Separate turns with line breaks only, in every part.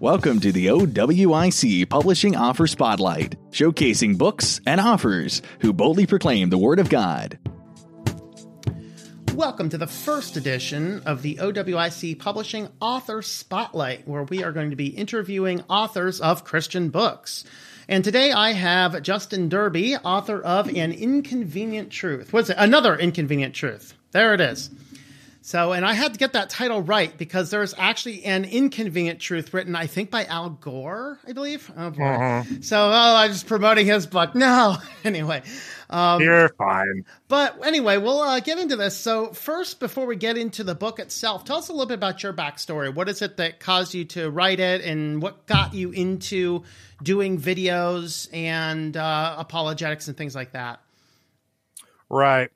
Welcome to the OWIC Publishing Author Spotlight, showcasing books and authors who boldly proclaim the Word of God.
Welcome to the first edition of the OWIC Publishing Author Spotlight, where we are going to be interviewing authors of Christian books. And today I have Justin Derby, author of An Inconvenient Truth. What's it? Another Inconvenient Truth. There it is. So, and I had to get that title right because there's actually an inconvenient truth written, I think, by Al Gore, I believe. Oh boy.
Uh-huh.
So, oh, I'm just promoting his book. No, anyway. Um,
You're fine.
but anyway, we'll uh, get into this. So, first, before we get into the book itself, tell us a little bit about your backstory. What is it that caused you to write it, and what got you into doing videos and uh, apologetics and things like that?
Right.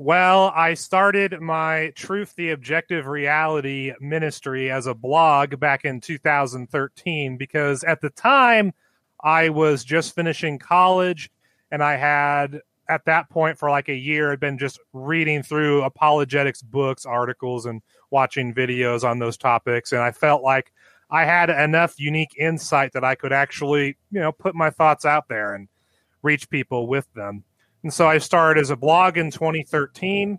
Well, I started my Truth the Objective Reality ministry as a blog back in 2013 because at the time I was just finishing college and I had at that point for like a year had been just reading through apologetics books, articles and watching videos on those topics and I felt like I had enough unique insight that I could actually, you know, put my thoughts out there and reach people with them. And so I started as a blog in 2013.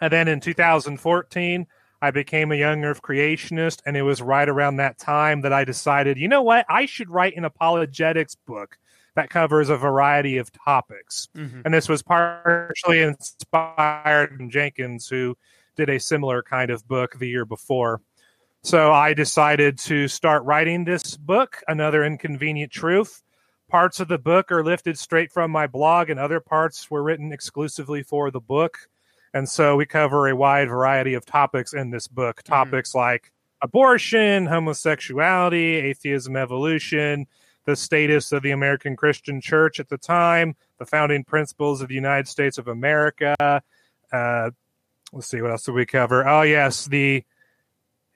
And then in 2014, I became a young earth creationist. And it was right around that time that I decided, you know what? I should write an apologetics book that covers a variety of topics.
Mm-hmm.
And this was partially inspired from Jenkins, who did a similar kind of book the year before. So I decided to start writing this book, Another Inconvenient Truth. Parts of the book are lifted straight from my blog, and other parts were written exclusively for the book. And so we cover a wide variety of topics in this book
Mhm.
topics like abortion, homosexuality, atheism, evolution, the status of the American Christian Church at the time, the founding principles of the United States of America. Uh, let's see, what else did we cover? Oh, yes, the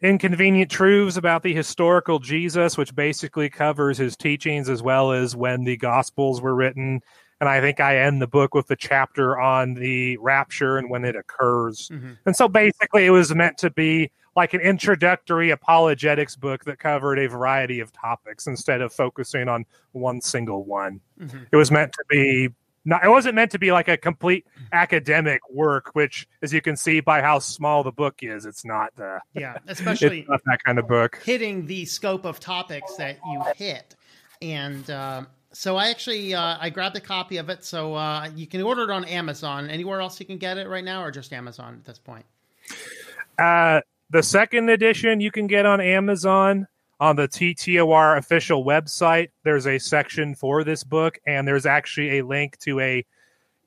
inconvenient truths about the historical Jesus, which basically covers his teachings as well as when the Gospels were written. And I think I end the book with the chapter on the rapture and when it occurs.
Mhm.
And so basically, it was meant to be like an introductory apologetics book that covered a variety of topics instead of focusing on one single one.
Mhm.
It was meant to be not, it wasn't meant to be like a complete academic work, which, as you can see by how small the book is, it's not. Uh,
Yeah, especially
not that kind of book.
hitting the scope of topics that you hit. And uh, so I actually uh, I grabbed a copy of it, so uh, you can order it on Amazon. Anywhere else you can get it right now, or just Amazon at this point?
Uh, the second edition you can get on Amazon on the TTOR official website. There's a section for this book, and there's actually a link to a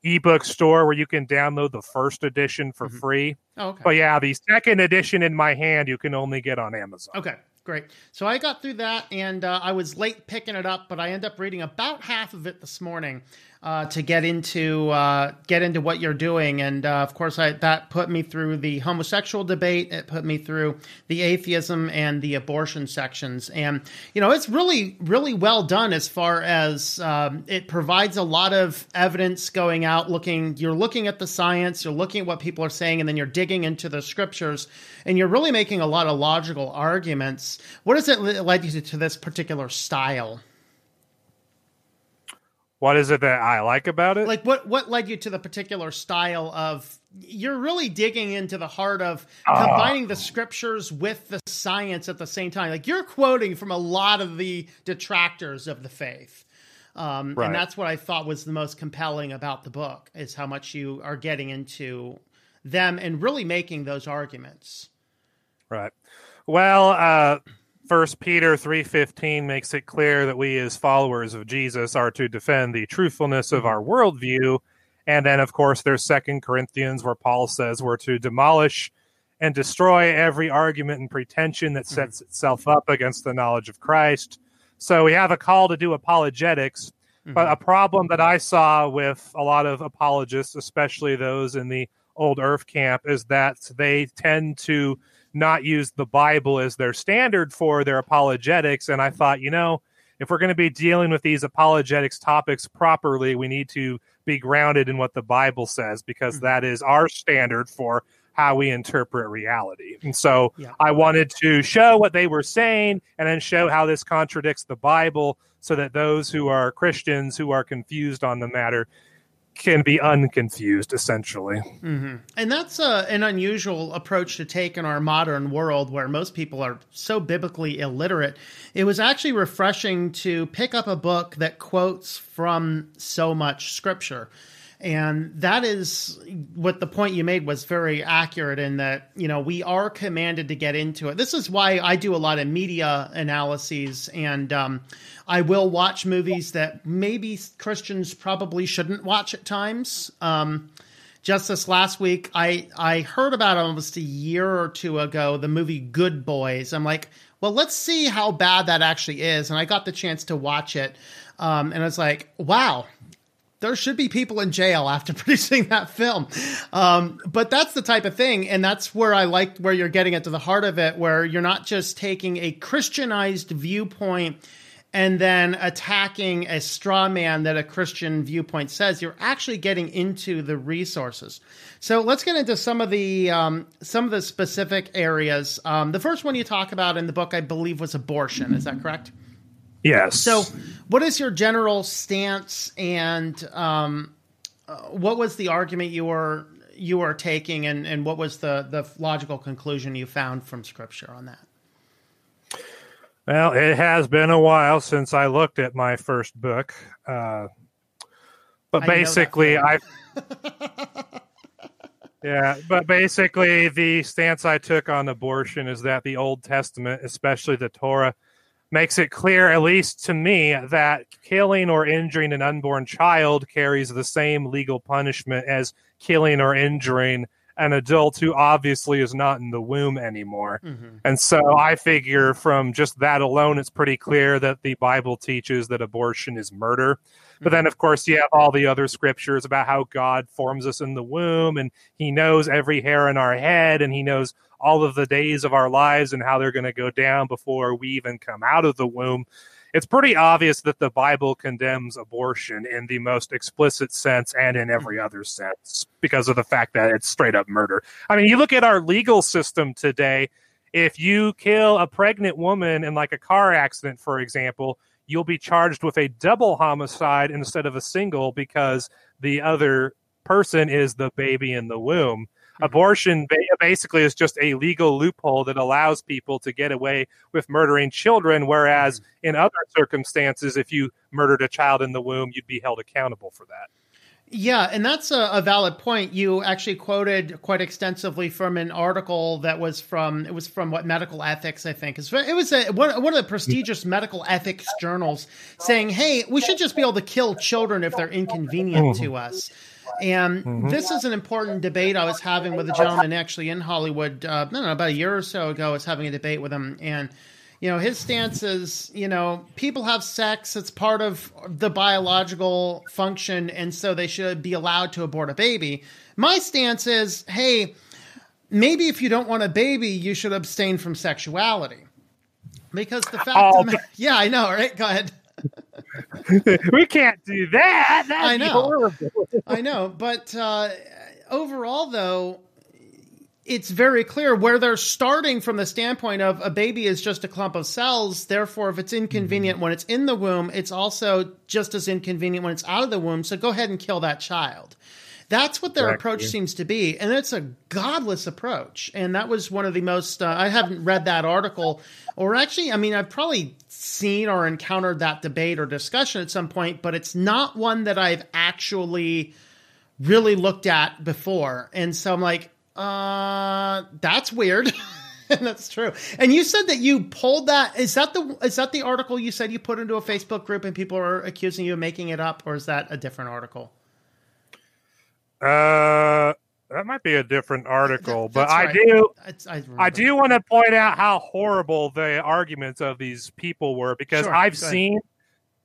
ebook store where you can download the first edition for
Mhm.
free.
Oh, okay.
But yeah, the second edition in my hand you can only get on Amazon.
Okay, great. So I got through that, and uh, I was late picking it up, but I end up reading about half of it this morning uh, to get into uh, get into what you're doing. And uh, of course, I, that put me through the homosexual debate. It put me through the atheism and the abortion sections. And you know, it's really really well done as far as um, it provides a lot of evidence going out. Looking, you're looking at the science, you're looking at what people are saying, and then you're digging into the scriptures, and you're really making a lot of logical arguments. What has it le- led you to, to this particular style?
What is it that I like about it?
Like, what what led you to the particular style of? You're really digging into the heart of
Ah.
combining the scriptures with the science at the same time. Like you're quoting from a lot of the detractors of the faith. Um,
Right.
And that's what I thought was the most compelling about the book is how much you are getting into them and really making those arguments.
Right. Well, uh First Peter three fifteen makes it clear that we, as followers of Jesus, are to defend the truthfulness of our worldview, and then, of course, there's Second Corinthians, where Paul says we're to demolish and destroy every argument and pretension that sets itself up against the knowledge of Christ. So we have a call to do apologetics, but mm-hmm. a problem that I saw with a lot of apologists, especially those in the old Earth camp, is that they tend to not use the Bible as their standard for their apologetics. And I thought, you know, if we're going to be dealing with these apologetics topics properly, we need to be grounded in what the Bible says because
Mhm.
that is our standard for how we interpret reality. And so
Yeah.
I wanted to show what they were saying and then show how this contradicts the Bible so that those who are Christians who are confused on the matter can be unconfused, essentially.
hmm And that's uh, an unusual approach to take in our modern world where most people are so biblically illiterate. It was actually refreshing to pick up a book that quotes from so much scripture. And that is what the point you made was very accurate in that, you know, we are commanded to get into it. This is why I do a lot of media analyses and um, I will watch movies that maybe Christians probably shouldn't watch at times. Um, just this last week, I I heard about almost a year or two ago the movie Good Boys. I'm like, well, let's see how bad that actually is, and I got the chance to watch it, um, and I was like, wow. There should be people in jail after producing that film. Um, but that's the type of thing. And that's where I liked where you're getting it to the heart of it, where you're not just taking a Christianized viewpoint and then attacking a straw man that a Christian viewpoint says, you're actually getting into the resources. So let's get into some of the um, some of the specific areas. Um, the first one you talk about in the book, I believe, was abortion. Is that correct?
Yes.
So, what is your general stance, and um, uh, what was the argument you were you were taking, and, and what was the the logical conclusion you found from Scripture on that?
Well, it has been a while since I looked at my first book. Uh, but
I
basically. I. yeah, but basically, the stance I took on abortion is that the Old Testament, especially the Torah, makes it clear, at least to me, that killing or injuring an unborn child carries the same legal punishment as killing or injuring an adult who obviously is not in the womb anymore.
Mm-hmm.
And so I figure from just that alone, it's pretty clear that the Bible teaches that abortion is murder. But then, of course, you have all the other scriptures about how God forms us in the womb and he knows every hair in our head and he knows all of the days of our lives and how they're going to go down before we even come out of the womb. It's pretty obvious that the Bible condemns abortion in the most explicit sense and in every mm-hmm. other sense because of the fact that it's straight up murder. I mean, you look at our legal system today, if you kill a pregnant woman in like a car accident, for example, you'll be charged with a double homicide instead of a single because the other person is the baby in the womb. Mm-hmm. Abortion ba- basically is just a legal loophole that allows people to get away with murdering children, whereas mm-hmm. in other circumstances, if you murdered a child in the womb, you'd be held accountable for that.
Yeah, and that's a, a valid point. You actually quoted quite extensively from an article that was from it was from what medical ethics I think it was a, one, one of the prestigious medical ethics journals saying, "Hey, we should just be able to kill children if they're inconvenient mm-hmm. to us." And this is an important debate I was having with a gentleman actually in Hollywood. Uh, I don't know about a year or so ago. I was having a debate with him, and you know his stance is you know people have sex it's part of the biological function and so they should be allowed to abort a baby. My stance is hey maybe if you don't want a baby you should abstain from sexuality. Because the fact
Oh,
of the ma- yeah i know right? Go ahead
we can't do that. That'd
I know. I know, but uh, overall, though, it's very clear where they're starting from the standpoint of a baby is just a clump of cells. Therefore, if it's inconvenient when it's in the womb, it's also just as inconvenient when it's out of the womb. So go ahead and kill that child. That's what their approach seems to be, and it's a godless approach. And that was one of the most. Uh, I haven't read that article, or actually, I mean, I've probably seen or encountered that debate or discussion at some point, but it's not one that I've actually really looked at before. And so I'm like, uh, that's weird. and that's true. And you said that you pulled that. Is that the is that the article you said you put into a Facebook group and people are accusing you of making it up, or is that a different article?
Uh, that might be a different article,
That-
but I
right.
do.
It's- I,
I do want to point out how horrible the arguments of these people were because
Sure,
I've
go ahead.
seen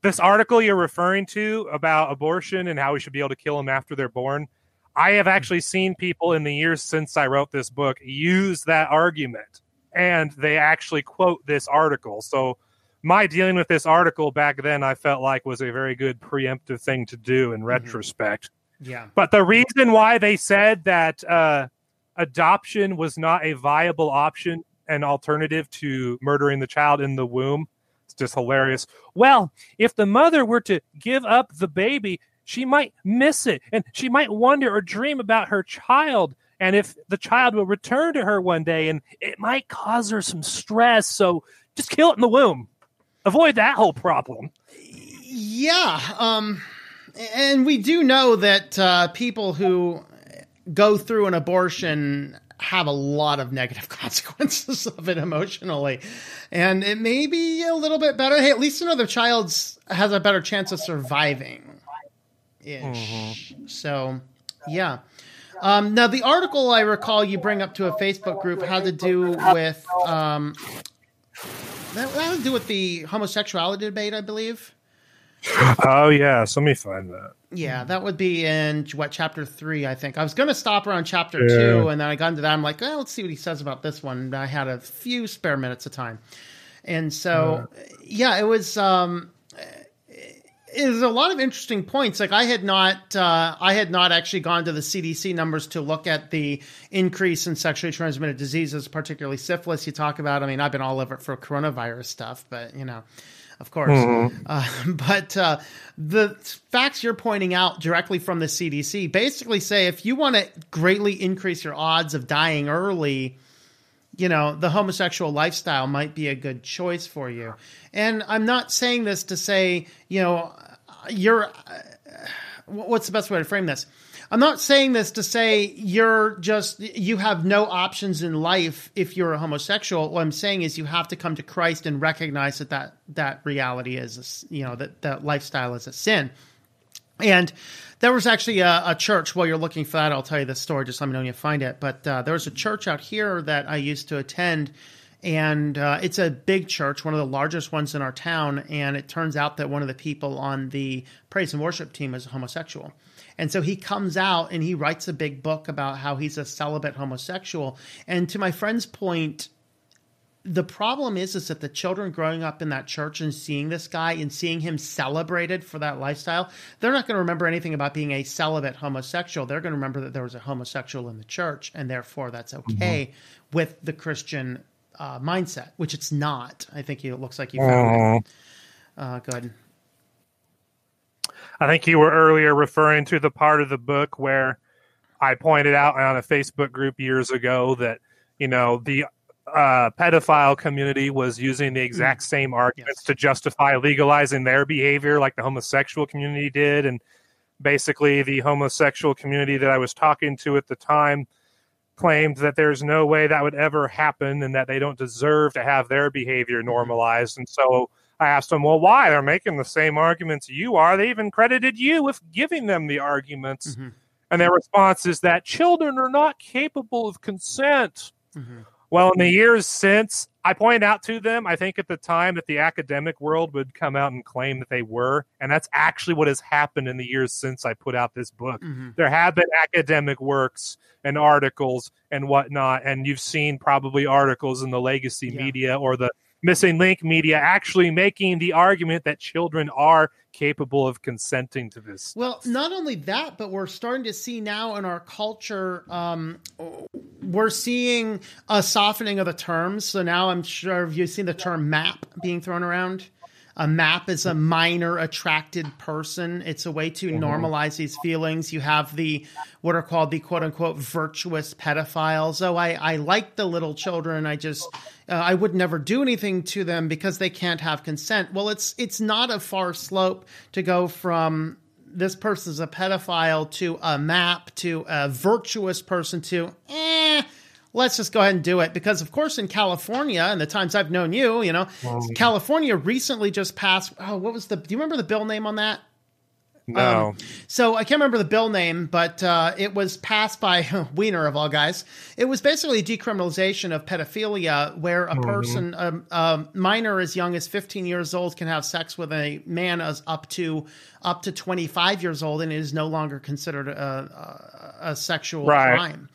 this article you're referring to about abortion and how we should be able to kill them after they're born. I have actually seen people in the years since I wrote this book use that argument and they actually quote this article. So my dealing with this article back then I felt like was a very good preemptive thing to do in retrospect.
Yeah.
But the reason why they said that uh, adoption was not a viable option and alternative to murdering the child in the womb. It's just hilarious. Well, if the mother were to give up the baby, she might miss it and she might wonder or dream about her child and if the child will return to her one day and it might cause her some stress so just kill it in the womb avoid that whole problem
yeah um and we do know that uh, people who go through an abortion have a lot of negative consequences of it emotionally. And it may be a little bit better. Hey, at least another child has a better chance of surviving. Ish. Mm-hmm. So, yeah. Um, now, the article I recall you bring up to a Facebook group had to do with um, that, that had to do with the homosexuality debate, I believe.
Oh yes, let me find that.
Yeah, that would be in what chapter three, I think. I was going to stop around chapter yeah. two, and then I got into that. I'm like, oh, let's see what he says about this one. I had a few spare minutes of time, and so yeah, yeah it was. Um, is a lot of interesting points. Like I had not, uh, I had not actually gone to the CDC numbers to look at the increase in sexually transmitted diseases, particularly syphilis. You talk about. I mean, I've been all over it for coronavirus stuff, but you know, of course. Mm-hmm. Uh, but uh, the facts you're pointing out directly from the CDC basically say if you want to greatly increase your odds of dying early, you know, the homosexual lifestyle might be a good choice for you. And I'm not saying this to say, you know, you're. Uh, what's the best way to frame this? I'm not saying this to say you're just you have no options in life if you're a homosexual. What I'm saying is you have to come to Christ and recognize that that, that reality is you know that that lifestyle is a sin. And there was actually a, a, church. While you're looking for that, I'll tell you the story. Just let me know when you find it. But uh, there was a church out here that I used to attend, and uh, it's a big church, one of the largest ones in our town. And it turns out that one of the people on the praise and worship team is homosexual. And so he comes out and he writes a big book about how he's a celibate homosexual. And to my friend's point, the problem is is that the children growing up in that church and seeing this guy and seeing him celebrated for that lifestyle, they're not going to remember anything about being a celibate homosexual. They're going to remember that there was a homosexual in the church, and therefore that's okay mm-hmm. with the Christian uh, mindset, which it's not. I think it looks like you found it. Uh, go ahead.
I think you were earlier referring to the part of the book where I pointed out on a Facebook group years ago that you know the uh, pedophile community was using the exact mm. same arguments yes. to justify legalizing their behavior, like the homosexual community did, and basically the homosexual community that I was talking to at the time claimed that there's no way that would ever happen and that they don't deserve to have their behavior mm-hmm. normalized, and so I asked them, well, why? They're making the same arguments you are. They even credited you with giving them the arguments. Mm-hmm. And their response is that children are not capable of consent. Mm-hmm. Well, in the years since, I pointed out to them, I think at the time that the academic world would come out and claim that they were. And that's actually what has happened in the years since I put out this book. Mm-hmm. There have been academic works and articles and whatnot. And you've seen probably articles in the legacy yeah. media or the missing link media actually making the argument that children are capable of consenting to this.
Well, not only that, but we're starting to see now in our culture, um, we're seeing a softening of the terms. So now I'm sure you've seen the term map being thrown around a map is a minor attracted person. It's a way to mm-hmm. normalize these feelings. You have the what are called the quote unquote virtuous pedophiles. Oh, I, I like the little children. I just uh, I would never do anything to them because they can't have consent. Well, it's it's not a far slope to go from this person's a pedophile to a map to a virtuous person to eh let's just go ahead and do it. Because of course in california and the times i've known you you know california recently just passed oh what was the do you remember the bill name on that
no.
Um, so I can't remember the bill name, but uh, it was passed by Wiener of all guys. It was basically decriminalization of pedophilia, where a mm-hmm. person, a, a, minor as young as 15 years old, can have sex with a man as up to up to 25 years old, and it is no longer considered a, a, a sexual right. crime.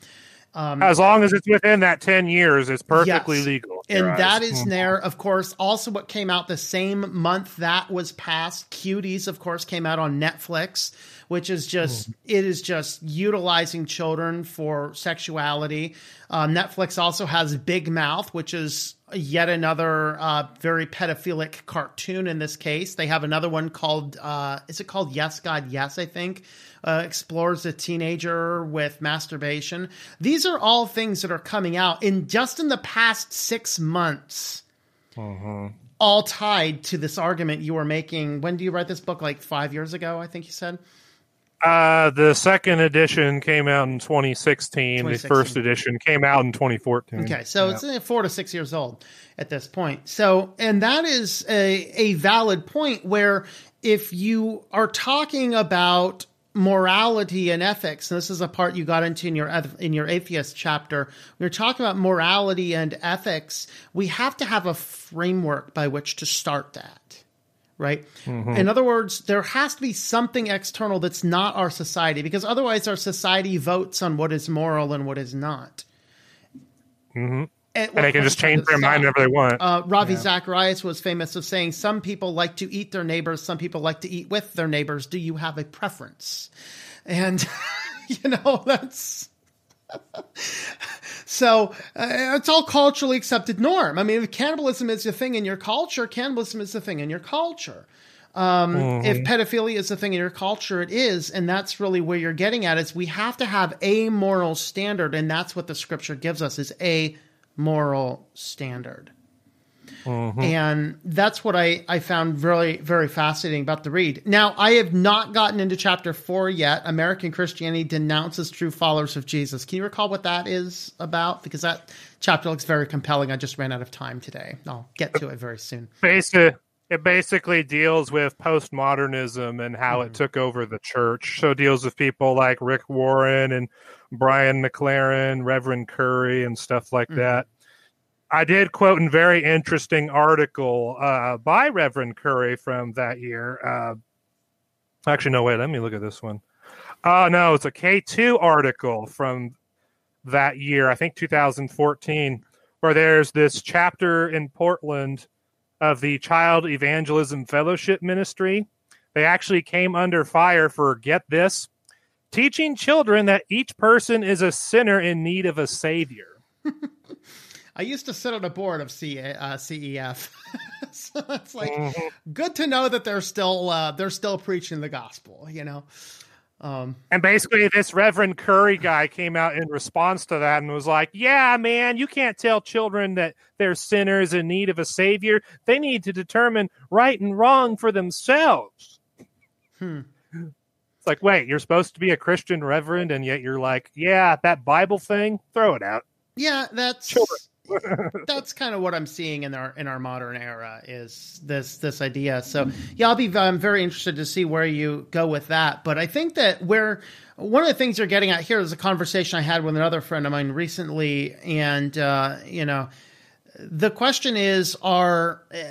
Um, as long as it's within that 10 years, it's perfectly
yes.
legal.
And that is mm-hmm. there, of course. Also, what came out the same month that was passed, Cuties, of course, came out on Netflix, which is just mm. it is just utilizing children for sexuality. Uh, Netflix also has Big Mouth, which is yet another uh, very pedophilic cartoon. In this case, they have another one called uh, is it called Yes God Yes? I think uh, explores a teenager with masturbation. These are all things that are coming out in just in the past six months.
Uh-huh.
All tied to this argument you were making. When do you write this book? Like five years ago, I think you said.
Uh, the second edition came out in 2016. 2016. The first edition came out in 2014.
Okay, so yeah. it's four to six years old at this point. So, and that is a, a valid point where if you are talking about morality and ethics and this is a part you got into in your in your atheist chapter we are talking about morality and ethics we have to have a framework by which to start that right mm-hmm. in other words there has to be something external that's not our society because otherwise our society votes on what is moral and what is not
mm-hmm and, and they can just change their mind whenever they want.
Uh, Ravi yeah. Zacharias was famous of saying, "Some people like to eat their neighbors. Some people like to eat with their neighbors. Do you have a preference?" And you know that's so uh, it's all culturally accepted norm. I mean, if cannibalism is a thing in your culture, cannibalism is a thing in your culture. Um, mm-hmm. If pedophilia is a thing in your culture, it is, and that's really where you're getting at. Is we have to have a moral standard, and that's what the scripture gives us: is a moral standard. Mm-hmm. And that's what I, I found really, very fascinating about the read. Now, I have not gotten into chapter four yet. American Christianity denounces true followers of Jesus. Can you recall what that is about? Because that chapter looks very compelling. I just ran out of time today. I'll get to it very soon.
Basically, it basically deals with postmodernism and how mm-hmm. it took over the church. So it deals with people like Rick Warren and Brian McLaren, Reverend Currie, and stuff like mm-hmm. that. I did quote a very interesting article uh, by Reverend Currie from that year. Uh, actually, no, wait, let me look at this one. Oh, uh, no, it's a K2 article from that year, I think 2014, where there's this chapter in Portland of the Child Evangelism Fellowship Ministry. They actually came under fire for, get this, teaching children that each person is a sinner in need of a savior.
I used to sit on a board of C- uh, CEF, so it's like mm-hmm. good to know that they're still uh, they're still preaching the gospel. You know. Um,
and basically, this Reverend Currie guy came out in response to that and was like, "Yeah, man, you can't tell children that they're sinners in need of a savior. They need to determine right and wrong for themselves."
Hmm.
It's like, wait, you're supposed to be a Christian reverend, and yet you're like, yeah, that Bible thing, throw it out.
Yeah, that's that's kind of what I'm seeing in our in our modern era is this this idea. So yeah, I'll be I'm very interested to see where you go with that. But I think that where one of the things you're getting at here is a conversation I had with another friend of mine recently, and uh, you know, the question is, are uh,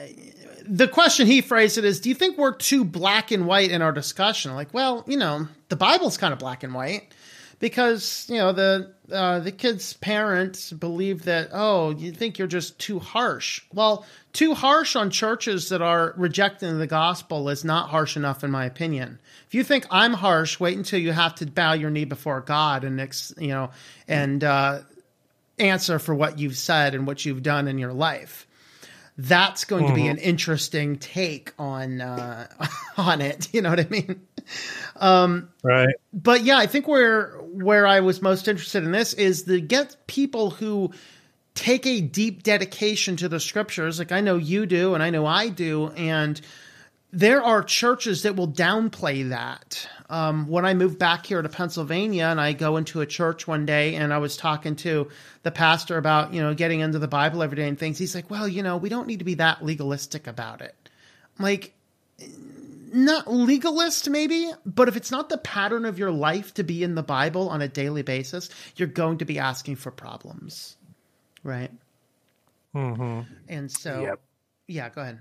the question he phrased it is, do you think we're too black and white in our discussion? Like, well, you know, the Bible's kind of black and white because you know the uh, the kid's parents believe that oh you think you're just too harsh. Well too harsh on churches that are rejecting the gospel is not harsh enough in my opinion. If you think i'm harsh wait until you have to bow your knee before god and you know and uh, answer for what you've said and what you've done in your life that's going mm-hmm. to be mm-hmm. an interesting take on uh, on it. You know what I mean? Um,
right.
But yeah, I think where where I was most interested in this is to get people who take a deep dedication to the scriptures, like I know you do, and I know I do, and there are churches that will downplay that. Um, when I moved back here to Pennsylvania and I go into a church one day and I was talking to the pastor about, you know, getting into the Bible every day and things, he's like, well, you know, we don't need to be that legalistic about it. I'm like, not legalist maybe, but if it's not the pattern of your life to be in the Bible on a daily basis, you're going to be asking for problems. Right?
Mm-hmm.
And so, yep. yeah, go ahead.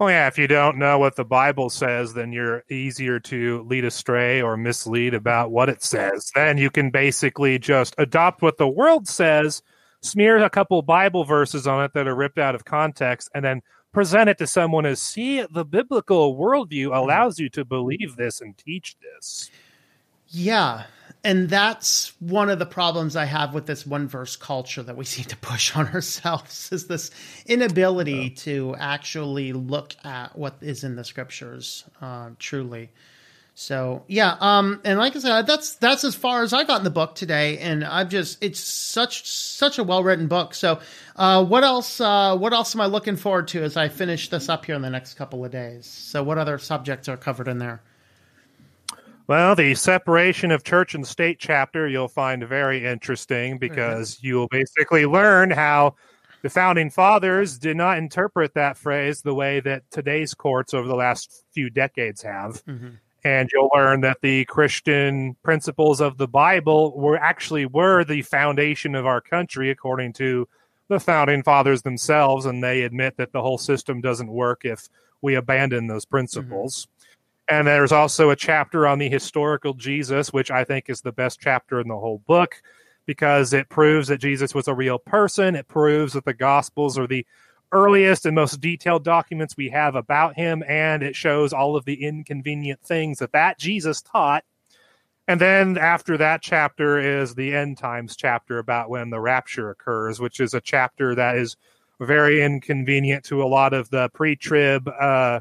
Oh yeah, if you don't know what the Bible says, then you're easier to lead astray or mislead about what it says. Then you can basically just adopt what the world says smear a couple Bible verses on it that are ripped out of context, and then present it to someone as see the biblical worldview
Mm-hmm.
allows you to believe this and teach this.
Yeah. And that's one of the problems I have with this one verse culture that we seem to push on ourselves is this inability to actually look at what is in the scriptures uh, truly. So yeah, um, and like I said, that's that's as far as I got in the book today, and I've just it's such such a well written book. So, uh, what else? Uh, what else am I looking forward to as I finish this up here in the next couple of days? So, what other subjects are covered in there?
Well, the separation of church and state chapter you'll find very interesting because you'll basically learn how the founding fathers did not interpret that phrase the way that today's courts over the last few decades have. Mm-hmm. And you'll learn that the Christian principles of the Bible were actually were the foundation of our country according to the founding fathers themselves and they admit that the whole system doesn't work if we abandon those mm-hmm. principles. And there's also a chapter on the historical Jesus, which I think is the best chapter in the whole book because it proves that Jesus was a real person. It proves that the Gospels are the earliest and most detailed documents we have about him, and it shows all of the inconvenient things that that Jesus taught. And then after that chapter is the end times chapter about when the rapture occurs, which is a chapter that is very inconvenient to a lot of the pre-trib. Uh,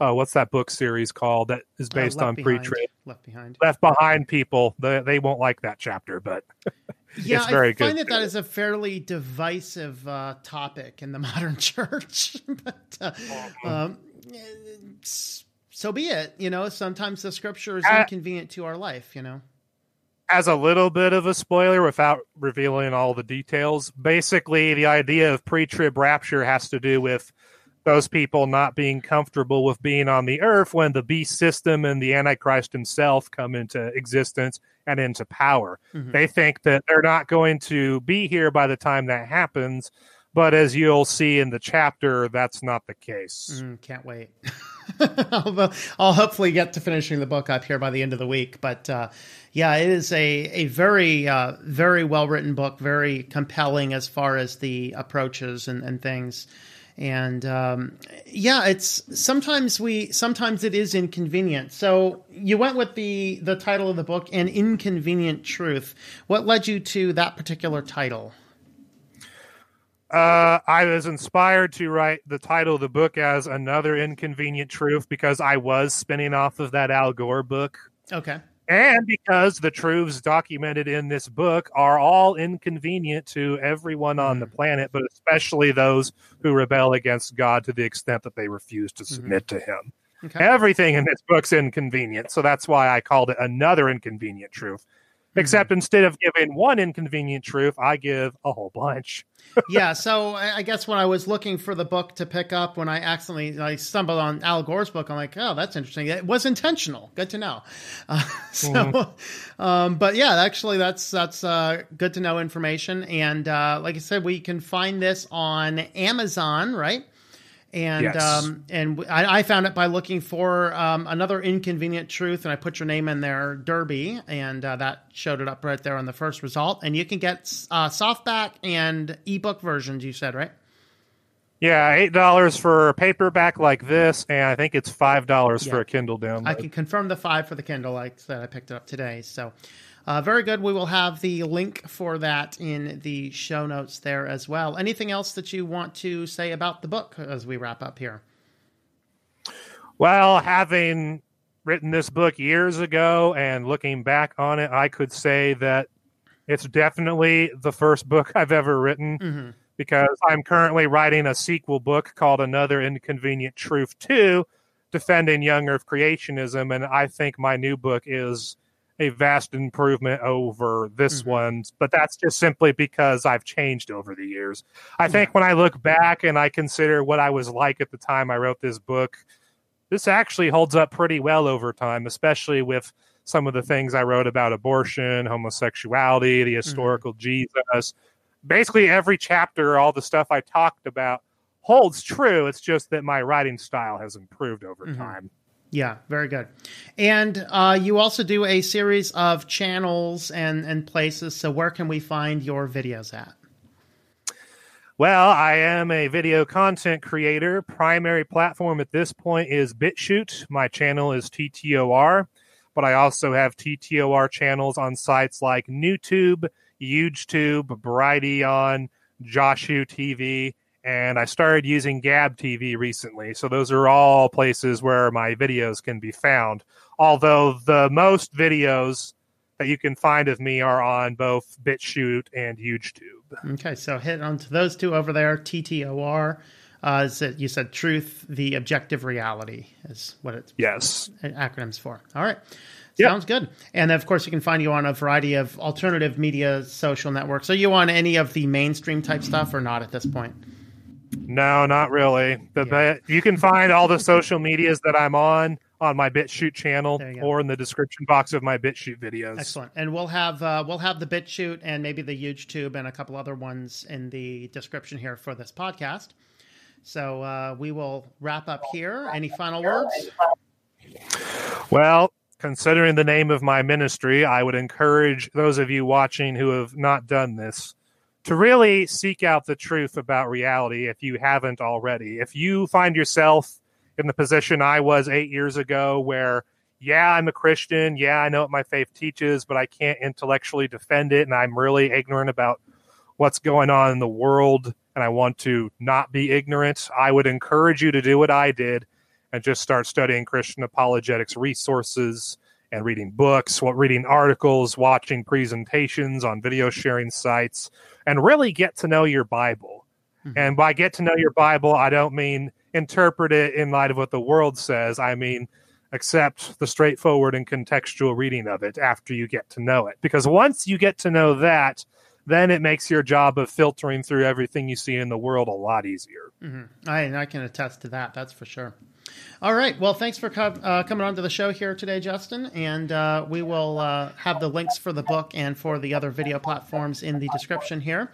uh, what's that book series called that is
Uh,
based
Left
on pre-trib?
Left behind.
Left behind people. They, they won't like that chapter, but
Yeah,
It's very
I find
good.
that that is a fairly divisive uh, topic in the modern church. but uh,
Mm-hmm.
um, so be it. You know, sometimes the scripture is
Uh,
inconvenient to our life. You know.
as a little bit of a spoiler without revealing all the details, basically the idea of pre-trib rapture has to do with those people not being comfortable with being on the earth when the beast system and the antichrist himself come into existence and into power.
Mhm.
They think that they're not going to be here by the time that happens, but as you'll see in the chapter, that's not the case.
Mm, can't wait. I'll, I'll hopefully get to finishing the book up here by the end of the week. But uh, yeah, it is a a very uh, very well written book, very compelling as far as the approaches and, and things. And um, yeah, it's sometimes we sometimes it is inconvenient. So you went with the the title of the book, "An Inconvenient Truth." What led you to that particular title?
Uh, I was inspired to write the title of the book as Another Inconvenient Truth because I was spinning off of that Al Gore book.
Okay.
And because the truths documented in this book are all inconvenient to everyone on the mm-hmm. planet, but especially those who rebel against God to the extent that they refuse to mm-hmm. submit to Him.
Okay.
Everything in this book's inconvenient. So that's why I called it Another Inconvenient Truth. Except instead of giving one inconvenient truth, I give a whole bunch.
yeah, so I guess when I was looking for the book to pick up, when I accidentally I stumbled on Al Gore's book, I'm like, oh, that's interesting. It was intentional. Good to know. Uh, so, um, but yeah, actually, that's that's uh, good to know information. And uh, like I said, we can find this on Amazon, right? And
Yes.
um, and I, I found it by looking for um, another inconvenient truth, and I put your name in there, Derby, and uh, that showed it up right there on the first result. And you can get uh, softback and ebook versions. You said right?
Yeah, eight dollars for a paperback like this, and I think it's five dollars
Yeah.
for a Kindle download.
I can confirm the five for the Kindle. Like that I picked it up today. So, uh, very good. We will have the link for that in the show notes there as well. Anything else that you want to say about the book as we wrap up here?
Well, having written this book years ago and looking back on it, I could say that it's definitely the first book I've ever written
hmm
because I'm currently writing a sequel book called Another Inconvenient Truth 2, defending young earth creationism. And I think my new book is a vast improvement over this
Mhm.
one, but that's just simply because I've changed over the years. I think when I look back and I consider what I was like at the time I wrote this book, this actually holds up pretty well over time, especially with some of the things I wrote about abortion, homosexuality, the historical Jesus. Basically, every chapter, all the stuff I talked about holds true. It's just that my writing style has improved over
Mhm.
time.
Yeah, very good. And uh, you also do a series of channels and and places. So where can we find your videos at?
Well, I am a video content creator. Primary platform at this point is BitChute. My channel is TTOR, but I also have TTOR channels on sites like NewTube, YouTube, Brighteon, Joshu TV, and I started using Gab TV recently. So those are all places where my videos can be found. Although the most videos that you can find of me are on both BitChute and YouTube.
Okay, so hit onto those two over there. TTOR. Uh, is it, you said truth, the objective reality is what it's
yes
acronyms for. All right. Sounds yep. good. And of course, you can find you on a variety of alternative media social networks. Are you on any of the mainstream type stuff or not at this point?
No, not really. The yeah. you can find all the social medias that I'm on on my BitChute channel or in the description box of my BitChute videos.
Excellent. And we'll have uh, we'll have the BitChute and maybe the YouTube and a couple other ones in the description here for this podcast. So uh, we will wrap up here. Any final words?
Well, considering the name of my ministry, I would encourage those of you watching who have not done this to really seek out the truth about reality if you haven't already. If you find yourself in the position I was eight years ago, where, yeah, I'm a Christian. Yeah, I know what my faith teaches, but I can't intellectually defend it. And I'm really ignorant about what's going on in the world. And I want to not be ignorant. I would encourage you to do what I did and just start studying Christian apologetics resources and reading books, what reading articles, watching presentations on video sharing sites, and really get to know your Bible. Mm-hmm. And by get to know your Bible, I don't mean interpret it in light of what the world says. I mean, accept the straightforward and contextual reading of it after you get to know it. Because once you get to know that, then it makes your job of filtering through everything you see in the world a lot easier.
Mm-hmm. I, I can attest to that. That's for sure. All right. Well, thanks for co- uh, coming on to the show here today, Justin. And uh, we will uh, have the links for the book and for the other video platforms in the description here.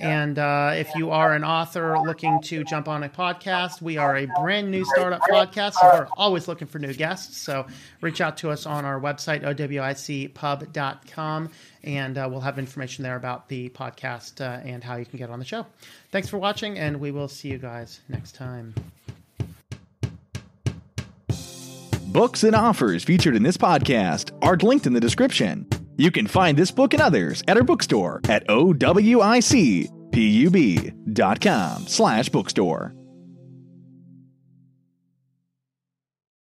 And uh, if you are an author looking to jump on a podcast, we are a brand new startup podcast. So we're always looking for new guests. So reach out to us on our website, owicpub.com, and uh, we'll have information there about the podcast uh, and how you can get on the show. Thanks for watching, and we will see you guys next time.
Books and offers featured in this podcast are linked in the description. You can find this book and others at our bookstore at owicpub.com slash bookstore.